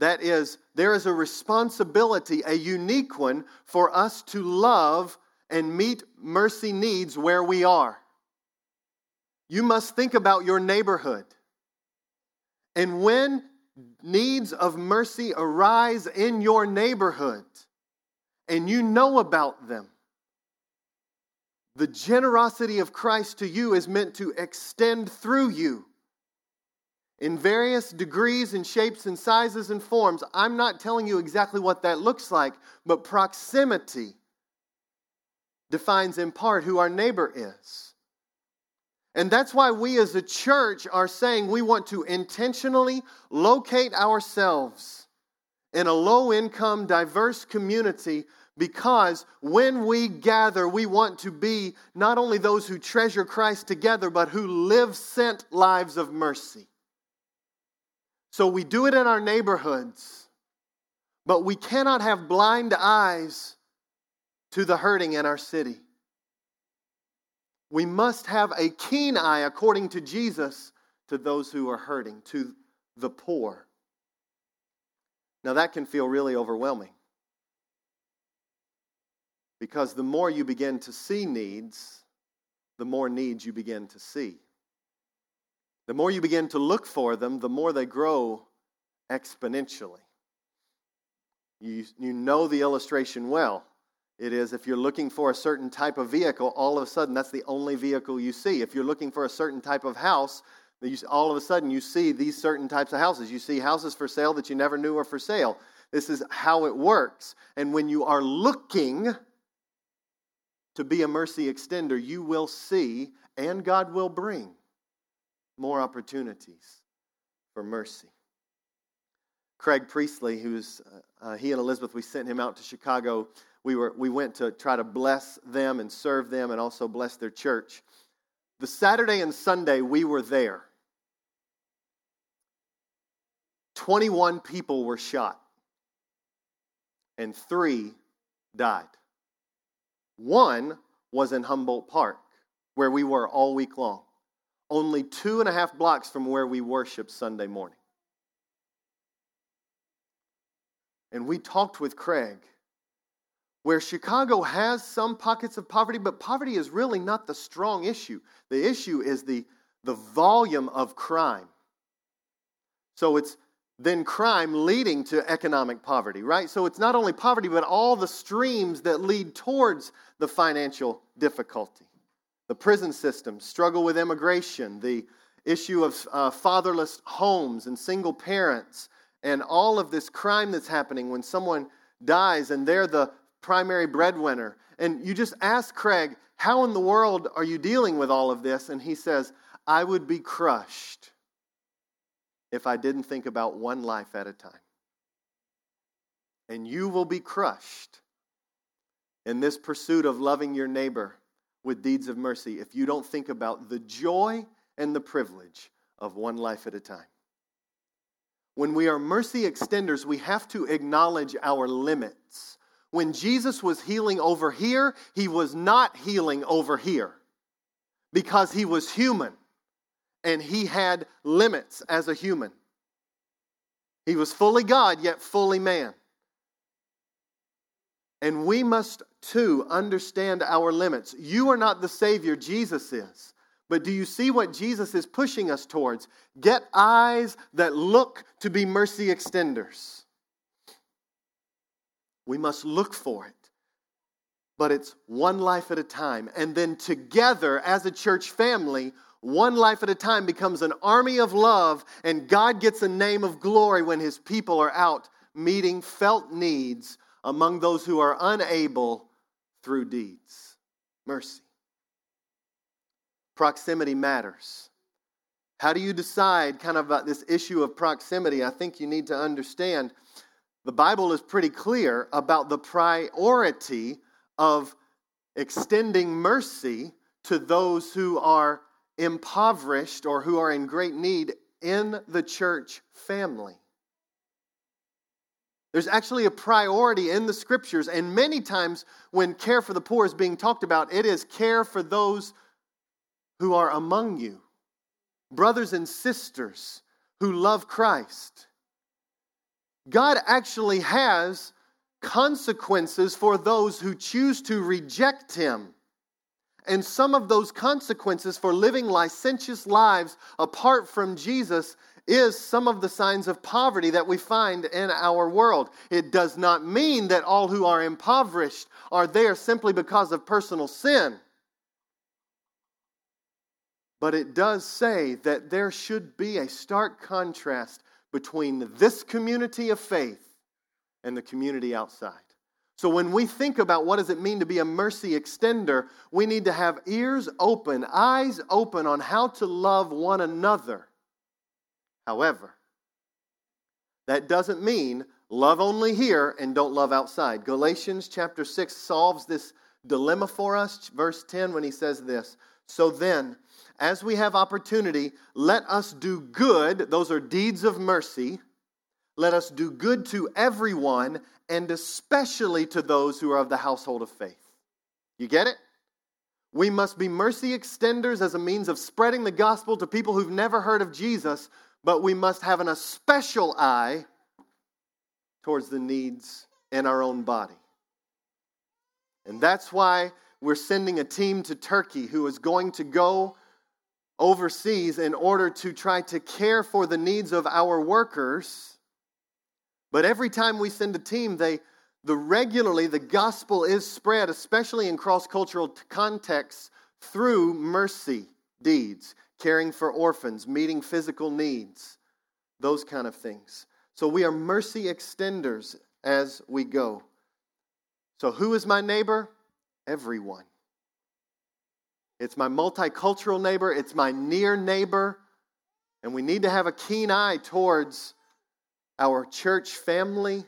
Speaker 1: That is, there is a responsibility, a unique one, for us to love and meet mercy needs where we are. You must think about your neighborhood. And when needs of mercy arise in your neighborhood and you know about them, the generosity of Christ to you is meant to extend through you in various degrees and shapes and sizes and forms. I'm not telling you exactly what that looks like, but proximity defines in part who our neighbor is. And that's why we as a church are saying we want to intentionally locate ourselves in a low income, diverse community because when we gather, we want to be not only those who treasure Christ together, but who live sent lives of mercy. So we do it in our neighborhoods, but we cannot have blind eyes to the hurting in our city. We must have a keen eye, according to Jesus, to those who are hurting, to the poor. Now, that can feel really overwhelming because the more you begin to see needs, the more needs you begin to see. The more you begin to look for them, the more they grow exponentially. You, you know the illustration well. It is if you're looking for a certain type of vehicle, all of a sudden that's the only vehicle you see. If you're looking for a certain type of house, all of a sudden you see these certain types of houses. You see houses for sale that you never knew were for sale. This is how it works. And when you are looking to be a mercy extender, you will see and God will bring more opportunities for mercy. Craig Priestley, who's uh, uh, he and Elizabeth, we sent him out to Chicago. We, were, we went to try to bless them and serve them and also bless their church. The Saturday and Sunday we were there. 21 people were shot, and three died. One was in Humboldt Park, where we were all week long, only two and a half blocks from where we worship Sunday morning. And we talked with Craig, where Chicago has some pockets of poverty, but poverty is really not the strong issue. The issue is the, the volume of crime. So it's then crime leading to economic poverty, right? So it's not only poverty, but all the streams that lead towards the financial difficulty. The prison system, struggle with immigration, the issue of uh, fatherless homes and single parents, and all of this crime that's happening when someone dies and they're the primary breadwinner. And you just ask Craig, How in the world are you dealing with all of this? And he says, I would be crushed if I didn't think about one life at a time. And you will be crushed in this pursuit of loving your neighbor with deeds of mercy if you don't think about the joy and the privilege of one life at a time. When we are mercy extenders, we have to acknowledge our limits. When Jesus was healing over here, he was not healing over here because he was human and he had limits as a human. He was fully God, yet fully man. And we must too understand our limits. You are not the Savior, Jesus is. But do you see what Jesus is pushing us towards? Get eyes that look to be mercy extenders. We must look for it. But it's one life at a time. And then together as a church family, one life at a time becomes an army of love, and God gets a name of glory when his people are out meeting felt needs among those who are unable through deeds. Mercy. Proximity matters. How do you decide kind of about this issue of proximity? I think you need to understand the Bible is pretty clear about the priority of extending mercy to those who are impoverished or who are in great need in the church family. There's actually a priority in the scriptures, and many times when care for the poor is being talked about, it is care for those who are among you, brothers and sisters who love Christ. God actually has consequences for those who choose to reject Him. And some of those consequences for living licentious lives apart from Jesus is some of the signs of poverty that we find in our world. It does not mean that all who are impoverished are there simply because of personal sin. But it does say that there should be a stark contrast between this community of faith and the community outside. So when we think about what does it mean to be a mercy extender, we need to have ears open, eyes open on how to love one another. However, that doesn't mean love only here and don't love outside. Galatians chapter 6 solves this dilemma for us, verse 10 when he says this. So then, as we have opportunity, let us do good, those are deeds of mercy. Let us do good to everyone and especially to those who are of the household of faith. You get it? We must be mercy extenders as a means of spreading the gospel to people who've never heard of Jesus, but we must have an especial eye towards the needs in our own body. And that's why we're sending a team to Turkey who is going to go overseas in order to try to care for the needs of our workers. But every time we send a team, they the regularly the gospel is spread, especially in cross-cultural contexts, through mercy deeds, caring for orphans, meeting physical needs, those kind of things. So we are mercy extenders as we go. So who is my neighbor? Everyone. It's my multicultural neighbor, it's my near neighbor, and we need to have a keen eye towards our church family.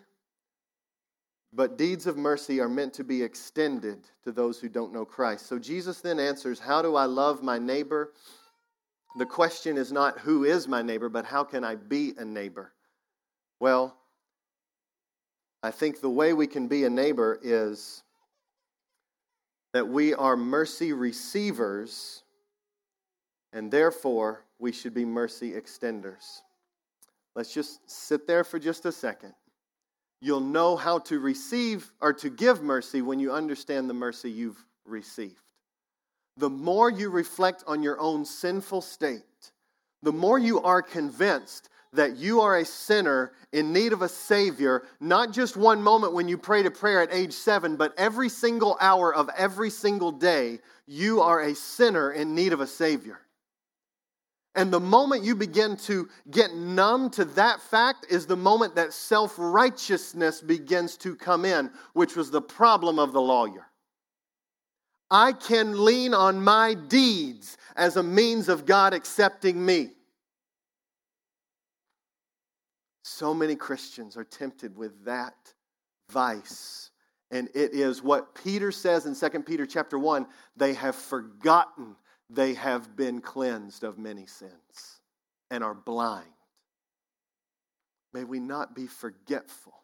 Speaker 1: But deeds of mercy are meant to be extended to those who don't know Christ. So Jesus then answers, How do I love my neighbor? The question is not who is my neighbor, but how can I be a neighbor? Well, I think the way we can be a neighbor is that we are mercy receivers, and therefore we should be mercy extenders. Let's just sit there for just a second. You'll know how to receive or to give mercy when you understand the mercy you've received. The more you reflect on your own sinful state, the more you are convinced that you are a sinner in need of a Savior, not just one moment when you prayed a prayer at age seven, but every single hour of every single day, you are a sinner in need of a Savior. And the moment you begin to get numb to that fact is the moment that self righteousness begins to come in, which was the problem of the lawyer. I can lean on my deeds as a means of God accepting me. So many Christians are tempted with that vice. And it is what Peter says in 2 Peter chapter 1 they have forgotten they have been cleansed of many sins and are blind. May we not be forgetful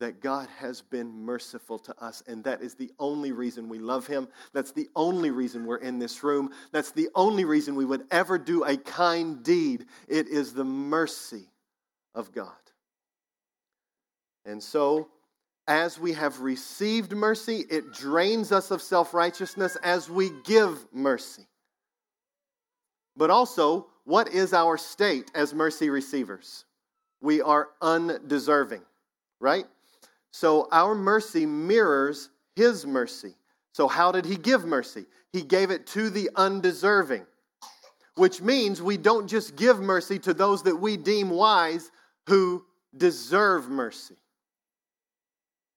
Speaker 1: that God has been merciful to us, and that is the only reason we love Him. That's the only reason we're in this room. That's the only reason we would ever do a kind deed. It is the mercy of God. And so, as we have received mercy, it drains us of self righteousness as we give mercy. But also, what is our state as mercy receivers? We are undeserving, right? So our mercy mirrors his mercy. So, how did he give mercy? He gave it to the undeserving, which means we don't just give mercy to those that we deem wise who deserve mercy.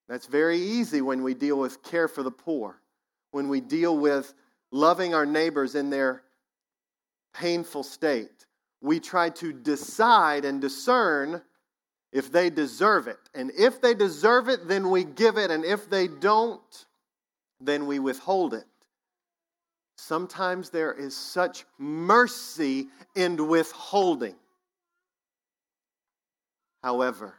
Speaker 1: That's very easy when we deal with care for the poor, when we deal with loving our neighbors in their painful state. We try to decide and discern if they deserve it. And if they deserve it, then we give it. And if they don't, then we withhold it. Sometimes there is such mercy in withholding. However,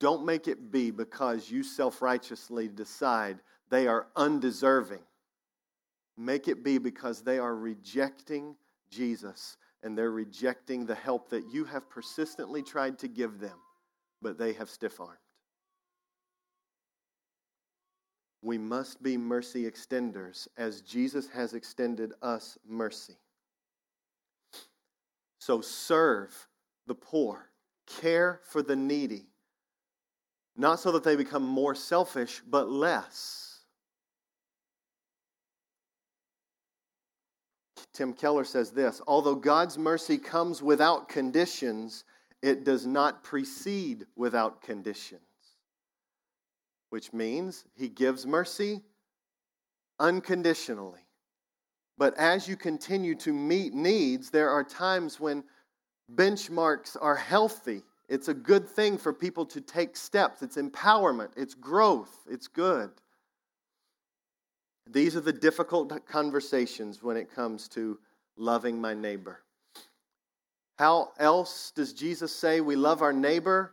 Speaker 1: don't make it be because you self righteously decide they are undeserving. Make it be because they are rejecting Jesus and they're rejecting the help that you have persistently tried to give them, but they have stiff armed. We must be mercy extenders as Jesus has extended us mercy. So serve the poor, care for the needy, not so that they become more selfish, but less. Tim Keller says this Although God's mercy comes without conditions, it does not precede without conditions. Which means he gives mercy unconditionally. But as you continue to meet needs, there are times when benchmarks are healthy. It's a good thing for people to take steps. It's empowerment, it's growth, it's good. These are the difficult conversations when it comes to loving my neighbor. How else does Jesus say we love our neighbor?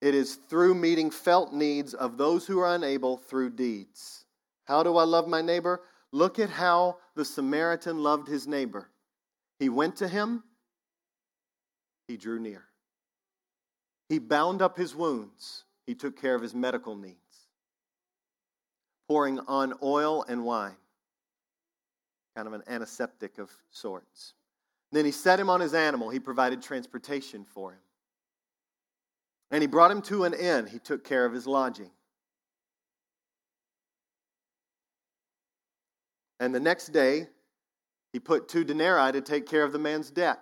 Speaker 1: It is through meeting felt needs of those who are unable through deeds. How do I love my neighbor? Look at how the Samaritan loved his neighbor. He went to him, he drew near. He bound up his wounds, he took care of his medical needs, pouring on oil and wine, kind of an antiseptic of sorts. Then he set him on his animal, he provided transportation for him. And he brought him to an inn, he took care of his lodging. And the next day, he put two denarii to take care of the man's debt.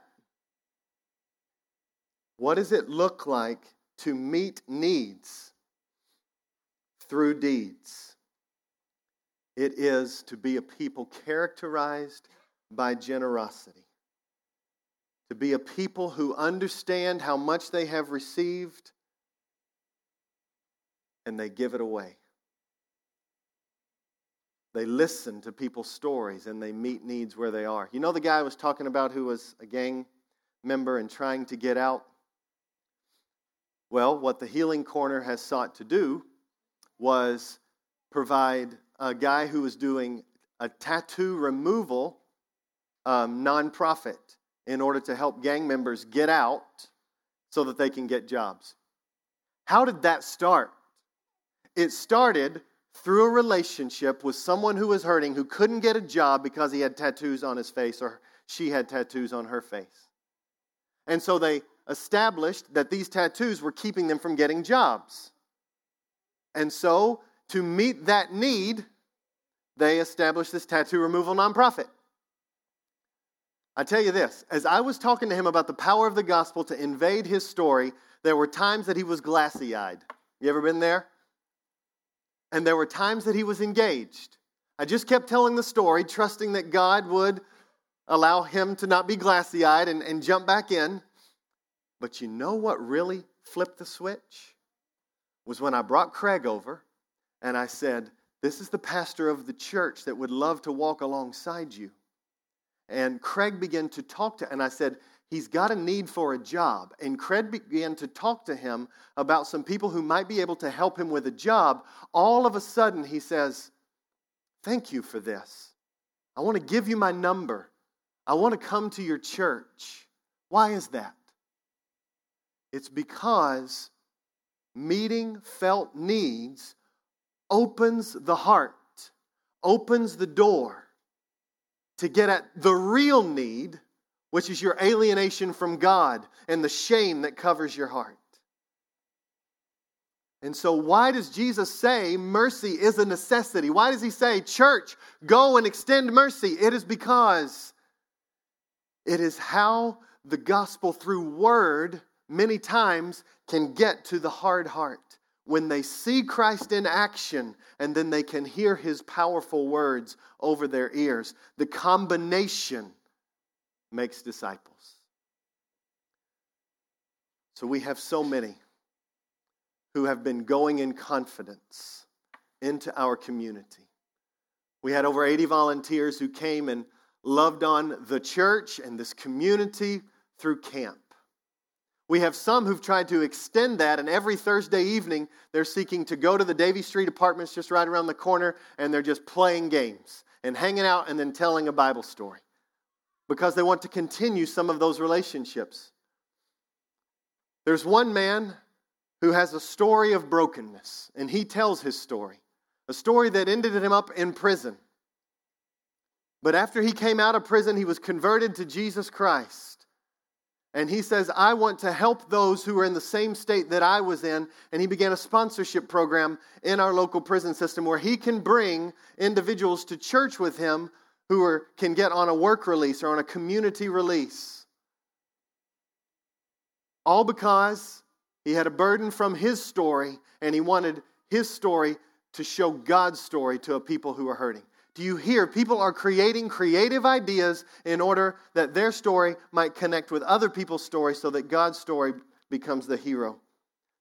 Speaker 1: What does it look like to meet needs through deeds? It is to be a people characterized by generosity, to be a people who understand how much they have received and they give it away. They listen to people's stories and they meet needs where they are. You know the guy I was talking about who was a gang member and trying to get out? Well, what the Healing Corner has sought to do was provide a guy who was doing a tattoo removal um, nonprofit in order to help gang members get out so that they can get jobs. How did that start? It started through a relationship with someone who was hurting who couldn't get a job because he had tattoos on his face or she had tattoos on her face. And so they established that these tattoos were keeping them from getting jobs. And so, to meet that need, they established this tattoo removal nonprofit. I tell you this as I was talking to him about the power of the gospel to invade his story, there were times that he was glassy eyed. You ever been there? and there were times that he was engaged. I just kept telling the story, trusting that God would allow him to not be glassy eyed and, and jump back in. But you know what really flipped the switch? Was when I brought Craig over and I said, This is the pastor of the church that would love to walk alongside you. And Craig began to talk to, and I said, he's got a need for a job. And Craig began to talk to him about some people who might be able to help him with a job. All of a sudden, he says, Thank you for this. I want to give you my number. I want to come to your church. Why is that? It's because meeting felt needs opens the heart, opens the door to get at the real need which is your alienation from God and the shame that covers your heart. And so, why does Jesus say mercy is a necessity? Why does he say, Church, go and extend mercy? It is because it is how the gospel through word many times can get to the hard heart. When they see Christ in action and then they can hear his powerful words over their ears, the combination makes disciples. So we have so many who have been going in confidence into our community. We had over 80 volunteers who came and loved on the church and this community through camp. We have some who've tried to extend that, and every Thursday evening they're seeking to go to the Davy Street apartments just right around the corner, and they're just playing games and hanging out and then telling a Bible story because they want to continue some of those relationships. There's one man who has a story of brokenness, and he tells his story, a story that ended him up in prison. But after he came out of prison, he was converted to Jesus Christ. And he says, I want to help those who are in the same state that I was in. And he began a sponsorship program in our local prison system where he can bring individuals to church with him who are, can get on a work release or on a community release. All because he had a burden from his story and he wanted his story to show God's story to a people who are hurting. Do you hear? People are creating creative ideas in order that their story might connect with other people's stories so that God's story becomes the hero.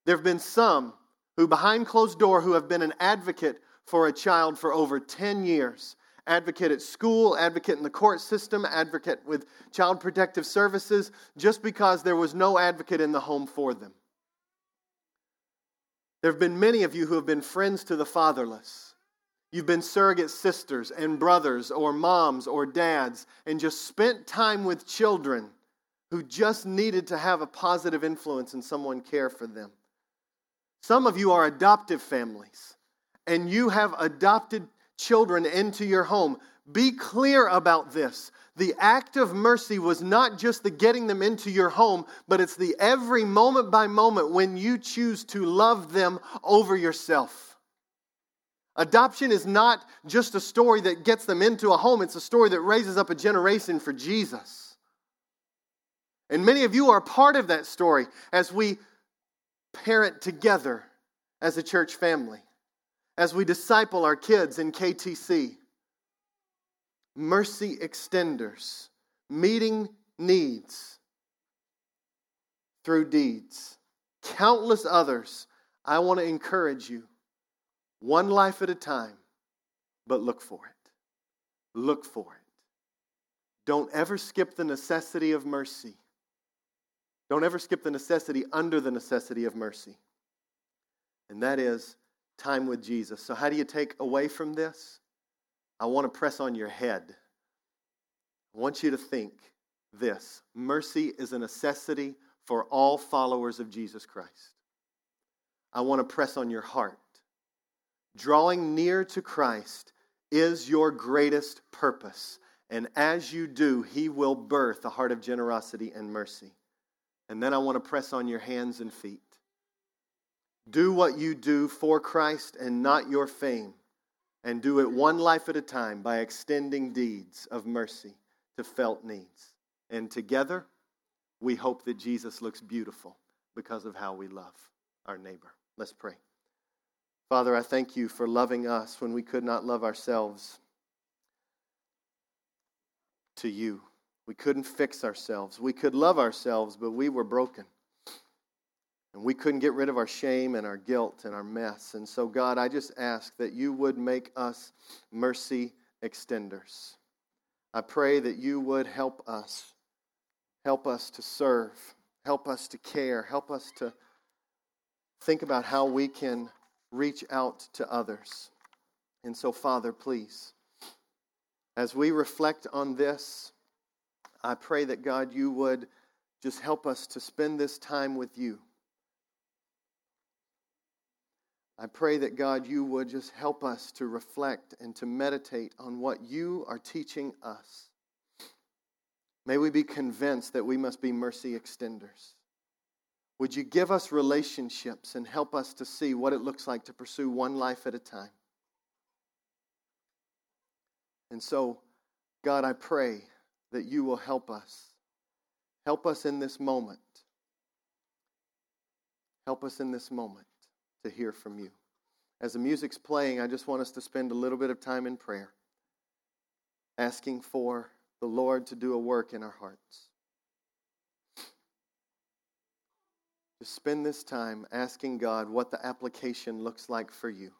Speaker 1: There have been some who, behind closed door, who have been an advocate for a child for over 10 years advocate at school, advocate in the court system, advocate with child protective services, just because there was no advocate in the home for them. There have been many of you who have been friends to the fatherless. You've been surrogate sisters and brothers, or moms or dads, and just spent time with children who just needed to have a positive influence and someone care for them. Some of you are adoptive families, and you have adopted children into your home. Be clear about this. The act of mercy was not just the getting them into your home, but it's the every moment by moment when you choose to love them over yourself. Adoption is not just a story that gets them into a home, it's a story that raises up a generation for Jesus. And many of you are part of that story as we parent together as a church family, as we disciple our kids in KTC mercy extenders, meeting needs through deeds. Countless others, I want to encourage you one life at a time, but look for it. Look for it. Don't ever skip the necessity of mercy. Don't ever skip the necessity under the necessity of mercy. And that is time with Jesus. So, how do you take away from this? I want to press on your head. I want you to think this mercy is a necessity for all followers of Jesus Christ. I want to press on your heart. Drawing near to Christ is your greatest purpose. And as you do, He will birth a heart of generosity and mercy. And then I want to press on your hands and feet. Do what you do for Christ and not your fame and do it one life at a time by extending deeds of mercy to felt needs. And together, we hope that Jesus looks beautiful because of how we love our neighbor. Let's pray. Father, I thank you for loving us when we could not love ourselves to you. We couldn't fix ourselves. We could love ourselves, but we were broken. And we couldn't get rid of our shame and our guilt and our mess. And so, God, I just ask that you would make us mercy extenders. I pray that you would help us, help us to serve, help us to care, help us to think about how we can reach out to others. And so, Father, please, as we reflect on this, I pray that God, you would just help us to spend this time with you I pray that God, you would just help us to reflect and to meditate on what you are teaching us. May we be convinced that we must be mercy extenders. Would you give us relationships and help us to see what it looks like to pursue one life at a time? And so, God, I pray that you will help us. Help us in this moment. Help us in this moment to hear from you. As the music's playing, I just want us to spend a little bit of time in prayer, asking for the Lord to do a work in our hearts. Just spend this time asking God what the application looks like for you.